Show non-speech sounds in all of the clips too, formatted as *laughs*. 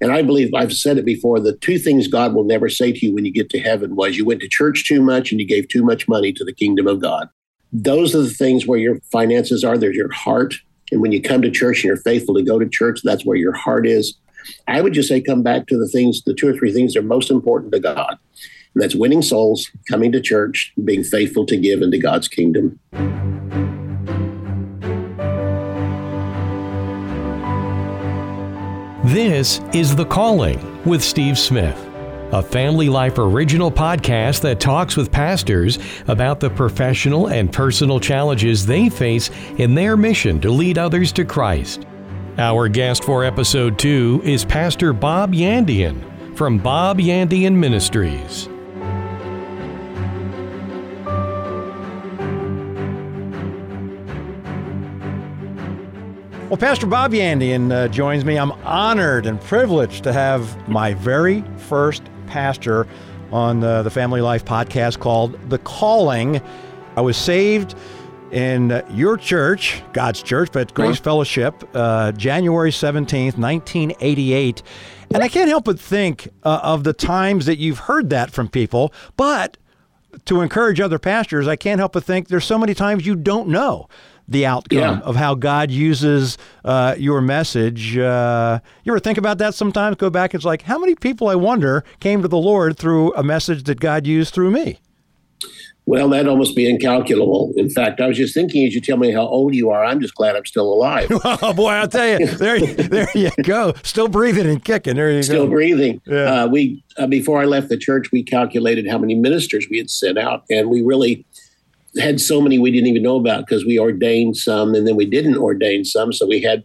And I believe I've said it before the two things God will never say to you when you get to heaven was you went to church too much and you gave too much money to the kingdom of God. Those are the things where your finances are, there's your heart. And when you come to church and you're faithful to go to church, that's where your heart is. I would just say come back to the things, the two or three things that are most important to God. And that's winning souls, coming to church, being faithful to give into God's kingdom. This is The Calling with Steve Smith, a family life original podcast that talks with pastors about the professional and personal challenges they face in their mission to lead others to Christ. Our guest for episode two is Pastor Bob Yandian from Bob Yandian Ministries. Well, Pastor Bob Yandian uh, joins me. I'm honored and privileged to have my very first pastor on uh, the Family Life podcast called The Calling. I was saved in uh, your church, God's church, but Grace Fellowship, uh, January 17th, 1988. And I can't help but think uh, of the times that you've heard that from people, but to encourage other pastors, I can't help but think there's so many times you don't know the outcome yeah. of how God uses uh, your message. Uh, you ever think about that sometimes? Go back, it's like, how many people, I wonder, came to the Lord through a message that God used through me? Well, that'd almost be incalculable. In fact, I was just thinking as you tell me how old you are, I'm just glad I'm still alive. *laughs* oh boy, I'll tell you, there, *laughs* there you go, still breathing and kicking. There you still go, still breathing. Yeah. Uh, we uh, before I left the church, we calculated how many ministers we had sent out, and we really had so many we didn't even know about because we ordained some and then we didn't ordain some. So we had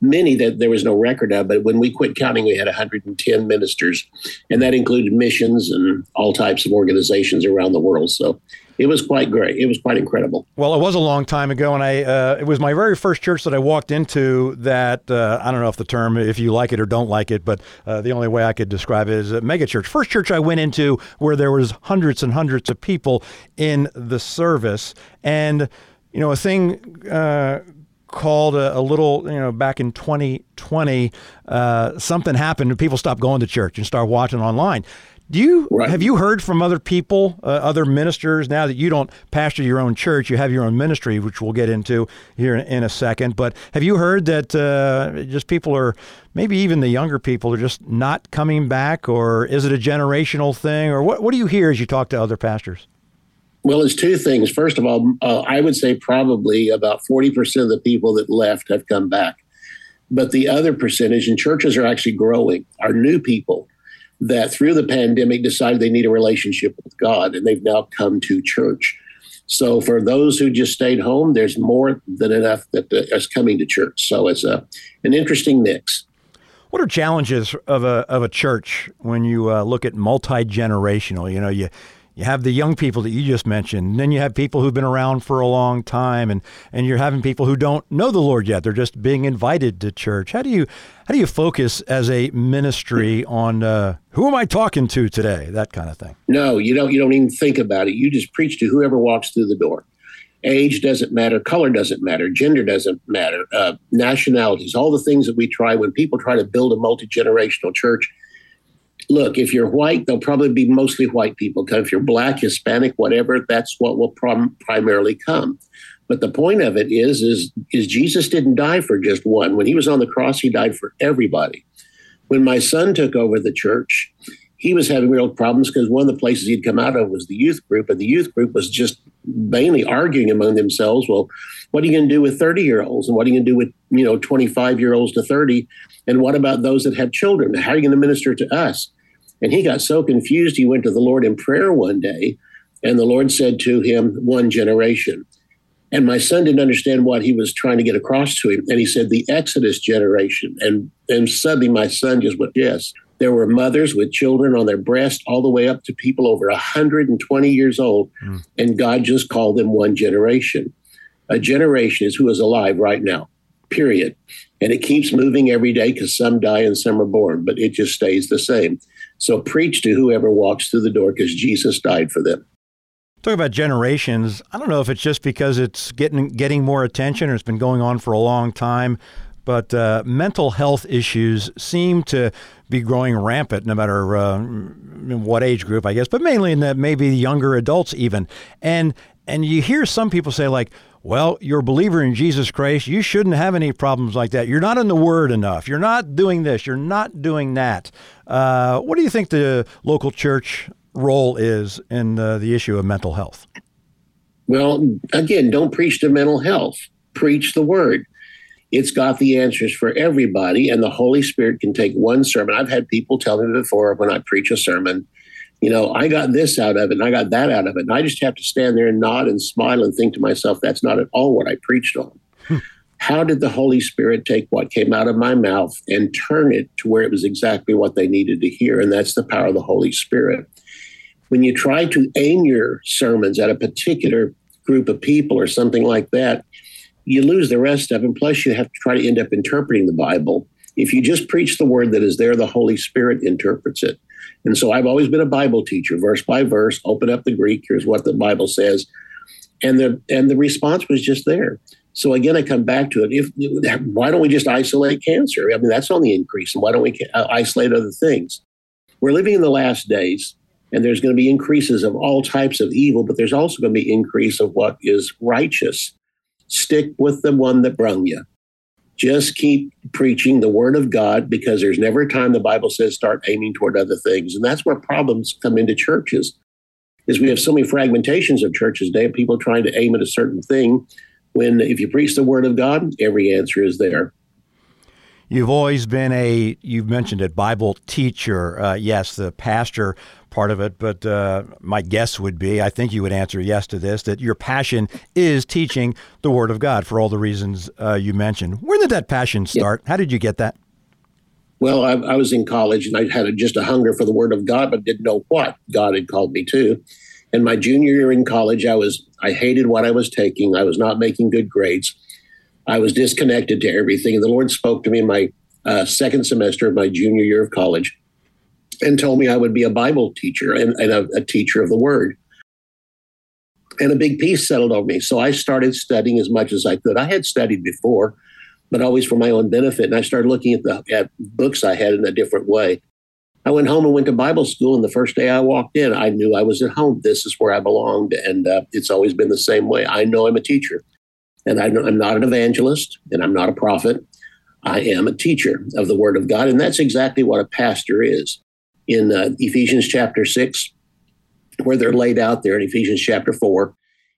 many that there was no record of. But when we quit counting, we had 110 ministers, and that included missions and all types of organizations around the world. So it was quite great. It was quite incredible. Well, it was a long time ago, and I uh, it was my very first church that I walked into. That uh, I don't know if the term, if you like it or don't like it, but uh, the only way I could describe it is a mega church. First church I went into where there was hundreds and hundreds of people in the service, and you know a thing uh, called a, a, little, you know, back in 2020, uh, something happened and people stopped going to church and started watching online. Do you right. have you heard from other people, uh, other ministers? Now that you don't pastor your own church, you have your own ministry, which we'll get into here in, in a second. But have you heard that uh, just people are, maybe even the younger people, are just not coming back, or is it a generational thing, or what? What do you hear as you talk to other pastors? Well, it's two things. First of all, uh, I would say probably about forty percent of the people that left have come back, but the other percentage, and churches are actually growing, are new people that through the pandemic decided they need a relationship with God and they've now come to church. So for those who just stayed home, there's more than enough that is coming to church. So it's a an interesting mix. What are challenges of a of a church when you uh, look at multi generational? You know, you you have the young people that you just mentioned, and then you have people who've been around for a long time, and and you're having people who don't know the Lord yet; they're just being invited to church. How do you how do you focus as a ministry on uh, who am I talking to today? That kind of thing. No, you don't. You don't even think about it. You just preach to whoever walks through the door. Age doesn't matter, color doesn't matter, gender doesn't matter, uh, nationalities, all the things that we try when people try to build a multi generational church look, if you're white, they'll probably be mostly white people. Because if you're black, Hispanic, whatever, that's what will prom- primarily come. But the point of it is, is, is Jesus didn't die for just one. When he was on the cross, he died for everybody. When my son took over the church, he was having real problems because one of the places he'd come out of was the youth group, and the youth group was just mainly arguing among themselves. Well, what are you going to do with 30 year olds, and what are you going to do with you know 25 year olds to 30, and what about those that have children? How are you going to minister to us? And he got so confused, he went to the Lord in prayer one day, and the Lord said to him, One generation. And my son didn't understand what he was trying to get across to him. And he said, The Exodus generation. And, and suddenly my son just went, Yes. There were mothers with children on their breast, all the way up to people over 120 years old. Mm. And God just called them one generation. A generation is who is alive right now, period. And it keeps moving every day because some die and some are born, but it just stays the same. So preach to whoever walks through the door because Jesus died for them. Talk about generations. I don't know if it's just because it's getting getting more attention or it's been going on for a long time, but uh, mental health issues seem to be growing rampant, no matter uh, what age group, I guess, but mainly in the maybe younger adults even. And and you hear some people say like, well, you're a believer in Jesus Christ. You shouldn't have any problems like that. You're not in the Word enough. You're not doing this. You're not doing that. Uh, what do you think the local church role is in the issue of mental health? Well, again, don't preach to mental health. Preach the Word. It's got the answers for everybody, and the Holy Spirit can take one sermon. I've had people tell me before when I preach a sermon, you know, I got this out of it and I got that out of it. And I just have to stand there and nod and smile and think to myself, that's not at all what I preached on. Hmm. How did the Holy Spirit take what came out of my mouth and turn it to where it was exactly what they needed to hear? And that's the power of the Holy Spirit. When you try to aim your sermons at a particular group of people or something like that, you lose the rest of them. Plus, you have to try to end up interpreting the Bible. If you just preach the word that is there, the Holy Spirit interprets it. And so I've always been a Bible teacher, verse by verse, open up the Greek, here's what the Bible says. And the and the response was just there. So again, I come back to it. If why don't we just isolate cancer? I mean, that's on the increase, and why don't we uh, isolate other things? We're living in the last days, and there's going to be increases of all types of evil, but there's also going to be increase of what is righteous. Stick with the one that brung you. Just keep preaching the word of God because there's never a time the Bible says start aiming toward other things. And that's where problems come into churches. Is we have so many fragmentations of churches today, people trying to aim at a certain thing when if you preach the word of God, every answer is there. You've always been a, you've mentioned it, Bible teacher. Uh, yes, the pastor part of it, but uh, my guess would be, I think you would answer yes to this, that your passion is teaching the Word of God for all the reasons uh, you mentioned. Where did that passion start? Yeah. How did you get that? Well, I, I, was in college and I had a, just a hunger for the Word of God, but didn't know what God had called me to. And my junior year in college, I was I hated what I was taking. I was not making good grades. I was disconnected to everything. And the Lord spoke to me in my uh, second semester of my junior year of college and told me I would be a Bible teacher and, and a, a teacher of the Word. And a big peace settled on me. So I started studying as much as I could. I had studied before, but always for my own benefit. And I started looking at the at books I had in a different way. I went home and went to Bible school. And the first day I walked in, I knew I was at home. This is where I belonged. And uh, it's always been the same way. I know I'm a teacher. And I am not an evangelist and I'm not a prophet. I am a teacher of the Word of God. And that's exactly what a pastor is. In uh, Ephesians chapter 6, where they're laid out there in Ephesians chapter 4,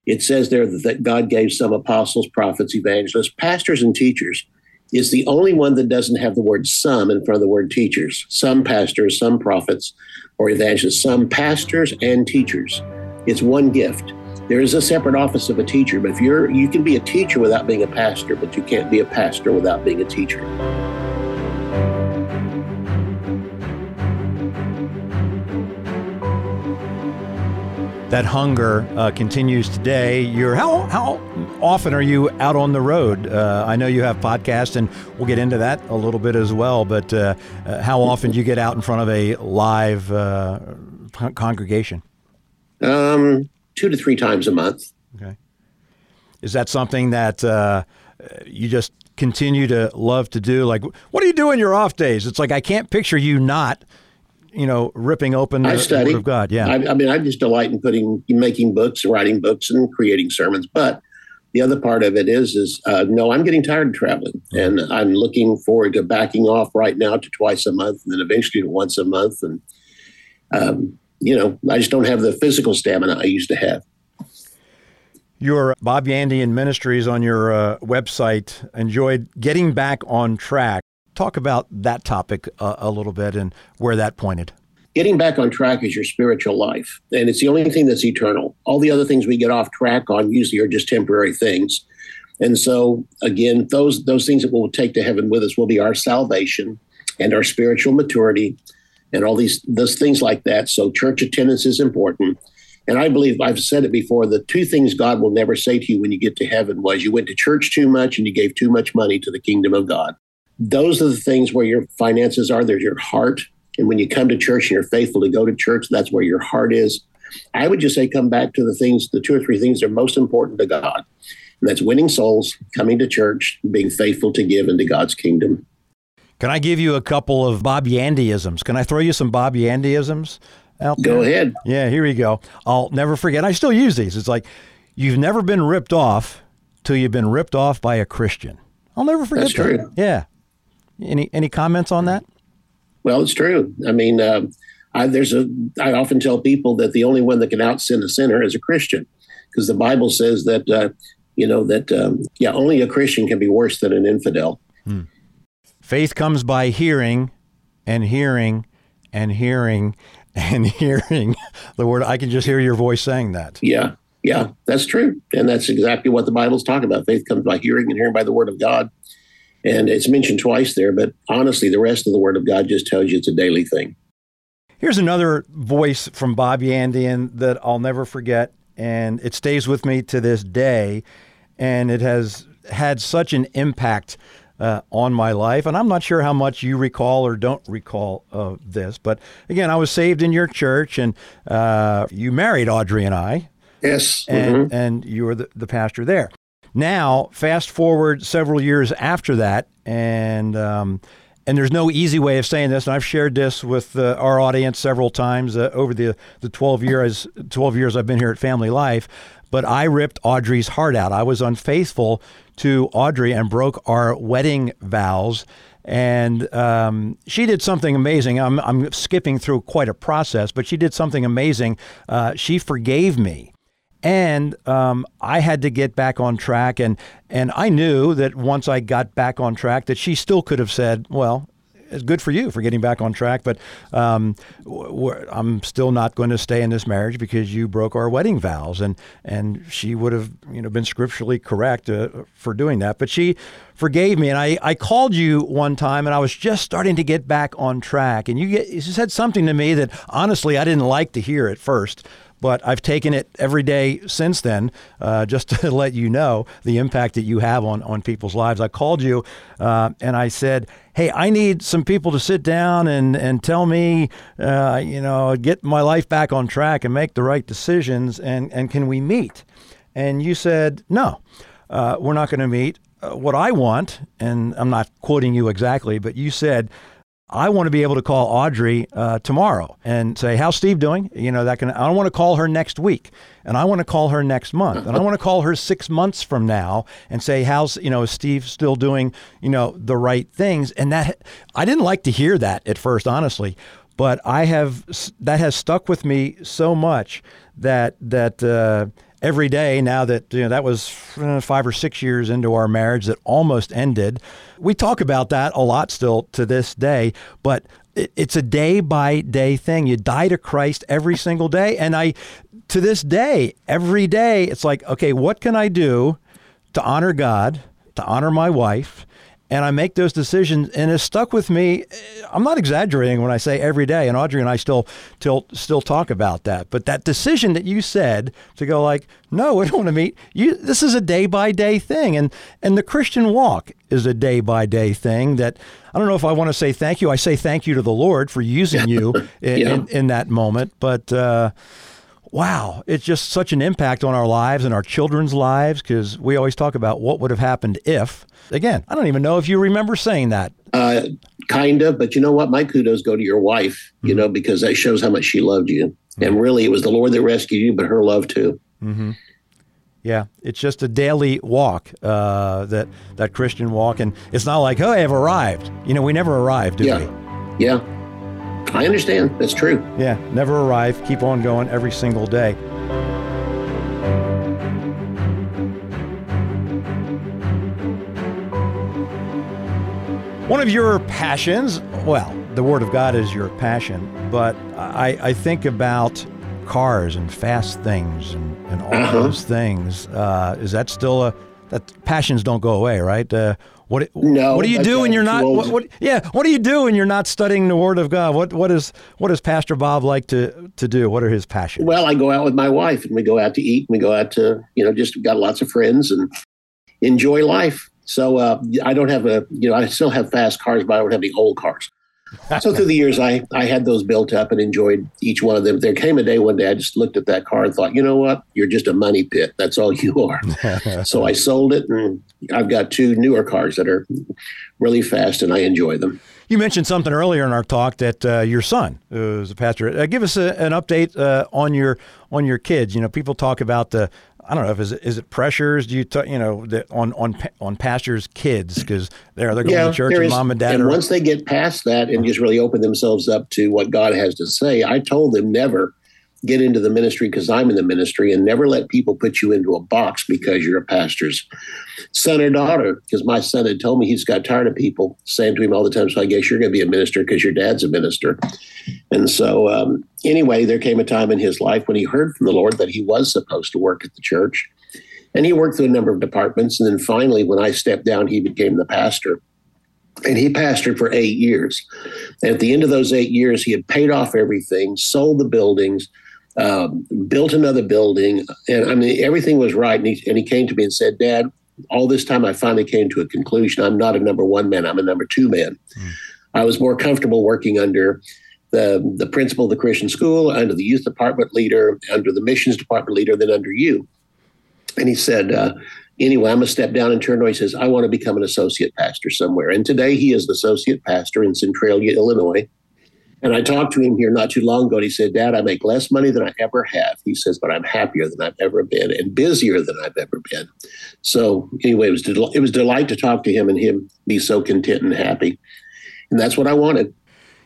it says there that God gave some apostles, prophets, evangelists, pastors, and teachers. Is the only one that doesn't have the word some in front of the word teachers. Some pastors, some prophets, or evangelists, some pastors and teachers. It's one gift. There is a separate office of a teacher, but if you're you can be a teacher without being a pastor, but you can't be a pastor without being a teacher. That hunger uh, continues today. You're how how often are you out on the road? Uh, I know you have podcasts, and we'll get into that a little bit as well. But uh, uh how often do you get out in front of a live uh, congregation? Um, two to three times a month. Okay. Is that something that uh, you just continue to love to do? Like, what do you do in your off days? It's like I can't picture you not, you know, ripping open the, I study. the Word of God. Yeah. I, I, mean, I just delight in putting, making books, writing books, and creating sermons. But the other part of it is, is uh, no, I'm getting tired of traveling, and I'm looking forward to backing off right now to twice a month, and then eventually to once a month, and um, you know, I just don't have the physical stamina I used to have. Your Bob Yandian Ministries on your uh, website enjoyed getting back on track. Talk about that topic uh, a little bit and where that pointed. Getting back on track is your spiritual life, and it's the only thing that's eternal. All the other things we get off track on usually are just temporary things. And so, again, those those things that we'll take to heaven with us will be our salvation and our spiritual maturity and all these those things like that. So church attendance is important. And I believe I've said it before, the two things God will never say to you when you get to heaven was you went to church too much and you gave too much money to the kingdom of God. Those are the things where your finances are, there's your heart. And when you come to church and you're faithful to go to church, that's where your heart is. I would just say come back to the things, the two or three things that are most important to God. And that's winning souls, coming to church, being faithful to give into God's kingdom. Can I give you a couple of Bob Yandyisms? Can I throw you some Bob Yandyisms out there? Go ahead. Yeah, here we go. I'll never forget. I still use these. It's like, you've never been ripped off till you've been ripped off by a Christian. I'll never forget That's that. true. Yeah. Any any comments on that? Well, it's true. I mean, uh, I, there's a. I often tell people that the only one that can out sin a sinner is a Christian, because the Bible says that uh, you know that um, yeah, only a Christian can be worse than an infidel. Faith comes by hearing and hearing and hearing *laughs* and hearing the word. I can just hear your voice saying that. Yeah, yeah, that's true, and that's exactly what the Bible's talking about. Faith comes by hearing, and hearing by the word of God. And it's mentioned twice there, but honestly, the rest of the word of God just tells you it's a daily thing. Here's another voice from Bob Yandian that I'll never forget, and it stays with me to this day. And it has had such an impact uh, on my life. And I'm not sure how much you recall or don't recall of this, but again, I was saved in your church, and uh, you married Audrey and I, Yes. and mhm. and you were the, the pastor there. Now, fast forward several years after that, and um, and there's no easy way of saying this, and I've shared this with uh, our audience several times uh, over the the 12 years 12 years I've been here at Family Life. But I ripped Audrey's heart out. I was unfaithful to Audrey and broke our wedding vows. And um, she did something amazing. I'm, I'm skipping through quite a process, but she did something amazing. Uh, she forgave me and um, I had to get back on track. And and I knew that once I got back on track, that she still could have said, "Well, it's good for you for getting back on track, but um, I'm still not going to stay in this marriage because you broke our wedding vows." And and she would have you know been scripturally correct uh, for doing that, but she forgave me. And I, I called you one time, and I was just starting to get back on track, and you, get, you said something to me that honestly I didn't like to hear at first but I've taken it every day since then, uh, just *laughs* to let you know the impact that you have on, on people's lives. I called you uh, and I said, Hey, I need some people to sit down and, and tell me, uh, you know, get my life back on track and make the right decisions. And, and can we meet? And you said, No, uh, we're not going to meet. Uh, what I want, and I'm not quoting you exactly, but you said, I want to be able to call Audrey uh, tomorrow and say, "How's Steve doing?" You know that can. I want to call her next week, and I want to call her next month, and I want to call her six months from now and say, "How's you know is Steve still doing you know the right things?" And that I didn't like to hear that at first, honestly, but I have that has stuck with me so much that that. Uh, every day now that you know that was uh, five or six years into our marriage that almost ended. We talk about that a lot still to this day but it's a day by day thing. You die to christ every single day. And i to this day every day it's like okay what can i do to honor god to honor my wife and I make those decisions, and it's stuck with me. I'm not exaggerating when I say every day, and Audrey and I still still still talk about that. But that decision that you said to go like, no, we don't want to meet you. This is a day by day thing, and and the Christian walk is a day by day thing. That I don't know if I want to say thank you. I say thank you to the Lord for using *laughs* you in, Yeah. in, in that moment, but. Uh, Wow, it's just such an impact on our lives and our children's lives because we always talk about what would have happened if. Again, I don't even know if you remember saying that. Uh, kind of, but you know what? My kudos go to your wife, you know, because that shows how much she loved you. And really, it was the Lord that rescued you, but her love too. Mm-hmm. Yeah, it's just a daily walk, uh, that that Christian walk, and it's not like, oh, I've arrived. You know, we never arrive, do Yeah. we? Yeah. I understand. That's true. Yeah, never arrive. Keep on going every single day. One of your passions, well, the Word of God is your passion, but I, I think about cars and fast things and, and all Uh-huh. those things. Uh, is that still a that passions don't go away, right? Uh, what No, what do you do when you're not? What, what, yeah, what do you do when you're not studying the Word of God? What what is what does Pastor Bob like to to do? What are his passions? Well, I go out with my wife and we go out to eat and we go out to, you know, just got lots of friends and enjoy life. So uh, I don't have a, you know, I still have fast cars, but I don't have any old cars. So through the years, I, I had those built up and enjoyed each one of them. There came a day one day I just looked at that car and thought, you know what? You're just a money pit. That's all you are. *laughs* so I sold it, and I've got two newer cars that are really fast, and I enjoy them. You mentioned something earlier in our talk that uh, your son is a pastor. Uh, give us a, an update uh, on your on your kids. You know, people talk about the I don't know if is it, is it pressures? Do you t- you know that on on on pastors' kids because they're they're going yeah, to church and mom and dad. And are, once they get past that and just really open themselves up to what God has to say, I told them never get into the ministry because I'm in the ministry and never let people put you into a box because you're a pastor's son or daughter. Because my son had told me he's got tired of people saying to him all the time, So I guess you're going to be a minister because your dad's a minister. And so, um, anyway, there came a time in his life when he heard from the Lord that he was supposed to work at the church. And he worked through a number of departments. And then finally, when I stepped down, he became the pastor. And he pastored for eight years. And at the end of those eight years, he had paid off everything, sold the buildings, um, built another building, and I mean everything was right. And he, and he came to me and said, "Dad, all this time I finally came to a conclusion. I'm not a number one man. I'm a number two man. Mm. I was more comfortable working under." The, the principal of the Christian school, under the youth department leader, under the missions department leader, than under you. And he said, uh, anyway, I'm going to step down and turn away. He says, I want to become an associate pastor somewhere. And today he is the associate pastor in Centralia, Illinois. And I talked to him here not too long ago, and he said, Dad, I make less money than I ever have. He says, but I'm happier than I've ever been and busier than I've ever been. So, anyway, it was, del- it was delight to talk to him and him be so content and happy. And that's what I wanted.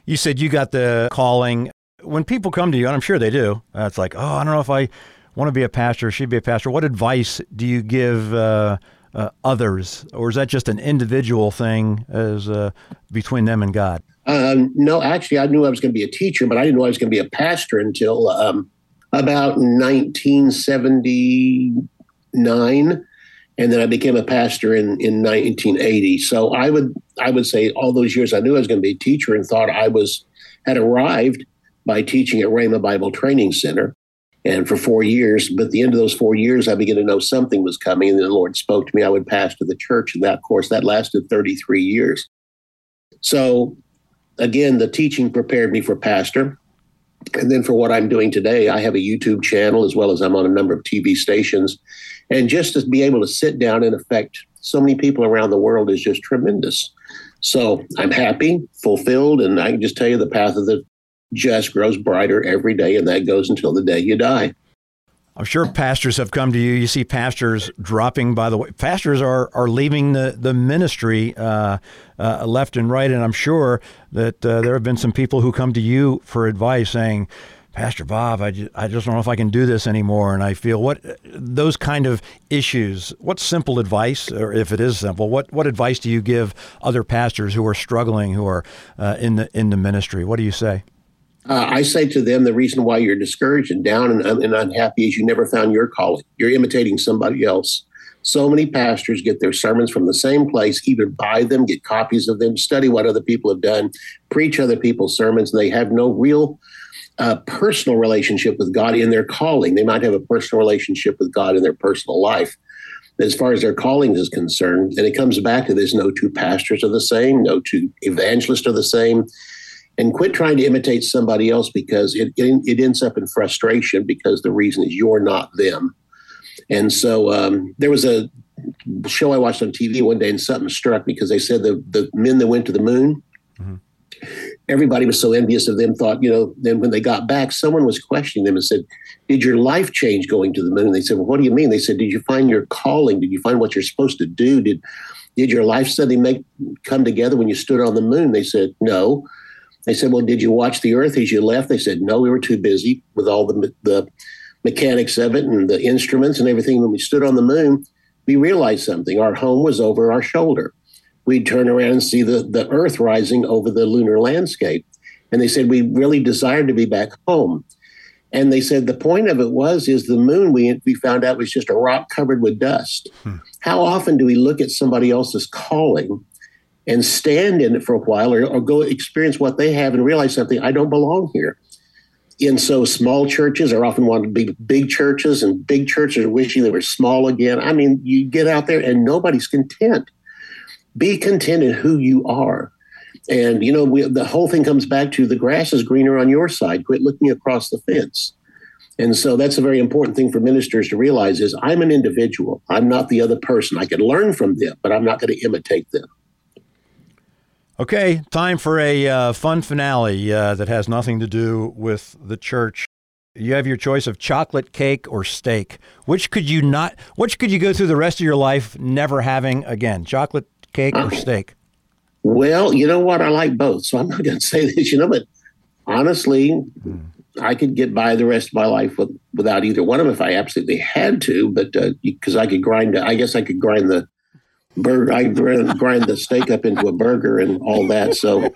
You said you got the calling. When people come to you, and I'm sure they do, uh, it's like, oh, I don't know if I want to be a pastor or should be a pastor. What advice do you give uh, uh, others? Or is that just an individual thing as uh, between them and God? Um, no, actually, I knew I was going to be a teacher, but I didn't know I was going to be a pastor until um, about 1979, and then I became a pastor in, in 1980. So I would I would say all those years I knew I was going to be a teacher and thought I was had arrived by teaching at Rhema Bible Training Center. And for four years, but at the end of those four years, I began to know something was coming, and the Lord spoke to me. I would pastor the church, and that, course, that lasted 33 years. So again, the teaching prepared me for pastor. And then for what I'm doing today, I have a YouTube channel as well as I'm on a number of TV stations. And just to be able to sit down and affect so many people around the world is just tremendous. So I'm happy, fulfilled, and I can just tell you the path of the just grows brighter every day, and that goes until the day you die. I'm sure pastors have come to you. You see pastors dropping. By the way, pastors are are leaving the the ministry uh, uh, left and right, and I'm sure that uh, there have been some people who come to you for advice, saying, "Pastor Bob, I just, I just don't know if I can do this anymore." And I feel what those kind of issues. What simple advice, or if it is simple, what what advice do you give other pastors who are struggling, who are uh, in the in the ministry? What do you say? Uh, I say to them, the reason why you're discouraged and down and, and unhappy is you never found your calling. You're imitating somebody else. So many pastors get their sermons from the same place, either buy them, get copies of them, study what other people have done, preach other people's sermons, and they have no real uh, personal relationship with God in their calling. They might have a personal relationship with God in their personal life. As far as their calling is concerned, and it comes back to this no two pastors are the same, no two evangelists are the same and quit trying to imitate somebody else because it, it, ends up in frustration because the reason is you're not them. And so um, there was a show I watched on TV one day and something struck me because they said the, the men that went to the moon, mm-hmm. everybody was so envious of them, thought, you know, then when they got back, someone was questioning them and said, Did your life change going to the moon? And they said, Well, what do you mean? They said, Did you find your calling? Did you find what you're supposed to do? Did did your life suddenly make come together when you stood on the moon? They said, No. They said, Well, did you watch the Earth as you left? They said, No, we were too busy with all the, the mechanics of it and the instruments and everything. When we stood on the moon, we realized something. Our home was over our shoulder. We'd turn around and see the, the Earth rising over the lunar landscape. And they said, We really desired to be back home. And they said the point of it was is the moon we we found out was just a rock covered with dust. Hmm. How often do we look at somebody else's calling and stand in it for a while or, or go experience what they have and realize something I don't belong here. And so small churches are often wanting to be big churches, and big churches are wishing they were small again. I mean, you get out there and nobody's content. Be content in who you are. And you know, we, the whole thing comes back to the grass is greener on your side. Quit looking across the fence. And so that's a very important thing for ministers to realize is I'm an individual. I'm not the other person. I can learn from them, but I'm not going to imitate them. Okay, time for a uh, fun finale uh, that has nothing to do with the church. You have your choice of chocolate cake or steak. Which could you not? Which could you go through the rest of your life never having again? Chocolate cake or steak? Well, you know what? I like both, so I'm not going *laughs* to say this. You know, but honestly, mm. I could get by the rest of my life with, without either one of them if I absolutely had to. But because uh, I could grind, I guess I could grind the burger. I grind, grind the steak up into a burger and all that. So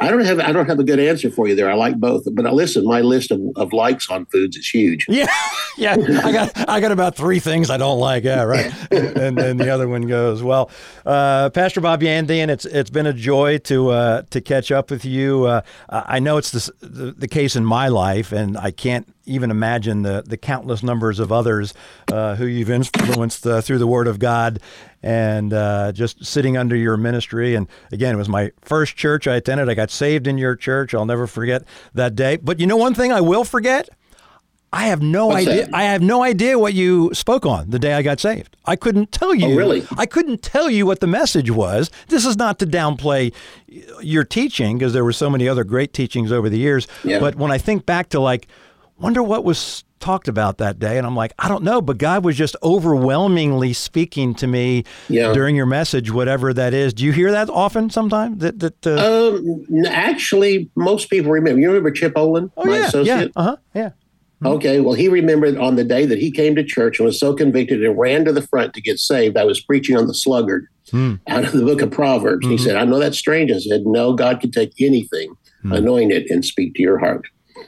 I don't have I don't have a good answer for you there. I like both, but listen, my list of, of likes on foods is huge. Yeah, *laughs* yeah. I got I got about three things I don't like. Yeah, right. *laughs* and then the other one goes well. Uh, Pastor Bob Yandian, it's it's been a joy to uh, to catch up with you. Uh, I know it's the, the, the case in my life, and I can't even imagine the the countless numbers of others uh, who you've influenced uh, through the Word of God and uh, just sitting under your ministry. And again, it was my first church I attended. I got saved in your church. I'll never forget that day. But you know, one thing I will forget. I have no What's idea. That? I have no idea what you spoke on the day I got saved. I couldn't tell you. Oh, really? I couldn't tell you what the message was. This is not to downplay your teaching because there were so many other great teachings over the years. Yeah. But when I think back to like, wonder what was talked about that day. And I'm like, I don't know, but God was just overwhelmingly speaking to me yeah. during your message, whatever that is. Do you hear that often sometimes? That, that uh... um, actually, most people remember. You remember Chip Olin, oh, my yeah, associate? Yeah, uh-huh, yeah. Mm-hmm. Okay, well, he remembered on the day that he came to church and was so convicted and ran to the front to get saved. I was preaching on the sluggard mm. out of the book of Proverbs. Mm-hmm. He said, I know that's strange. I said, No, God can take anything, mm. anoint it, and speak to your heart.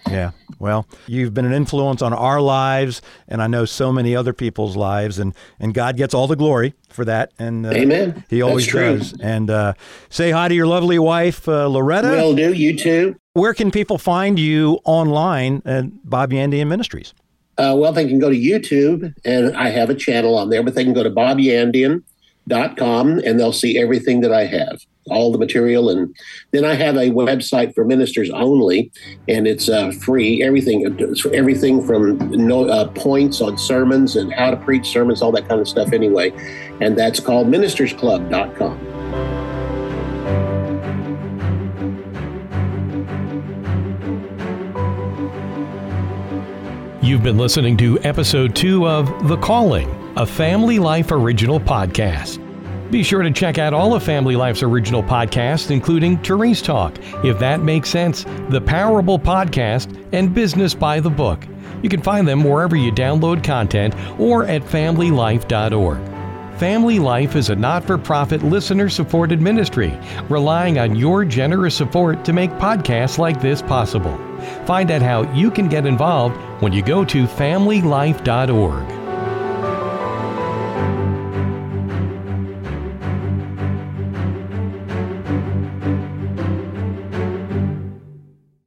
Yeah. Well, you've been an influence on our lives, and I know so many other people's lives, and, and God gets all the glory for that. And uh, Amen. He always does. And uh, say hi to your lovely wife, uh, Loretta. Will do. You too. Where can people find you online at Bob Yandian Ministries? Uh, well, they can go to YouTube, and I have a channel on there, but they can go to Bob Yandian com and they'll see everything that I have, all the material. And then I have a website for ministers only, and it's uh, free. Everything, everything from no, uh, points on sermons and how to preach sermons, all that kind of stuff. Anyway, and that's called ministersclub.com. You've been listening to episode two of The Calling a Family Life original podcast. Be sure to check out all of Family Life's original podcasts, including Therese Talk, If That Makes Sense, The Parable Podcast, and Business by the Book. You can find them wherever you download content or at familylife.org. Family Life is a not for profit listener supported ministry, relying on your generous support to make podcasts like this possible. Find out how you can get involved when you go to familylife.org.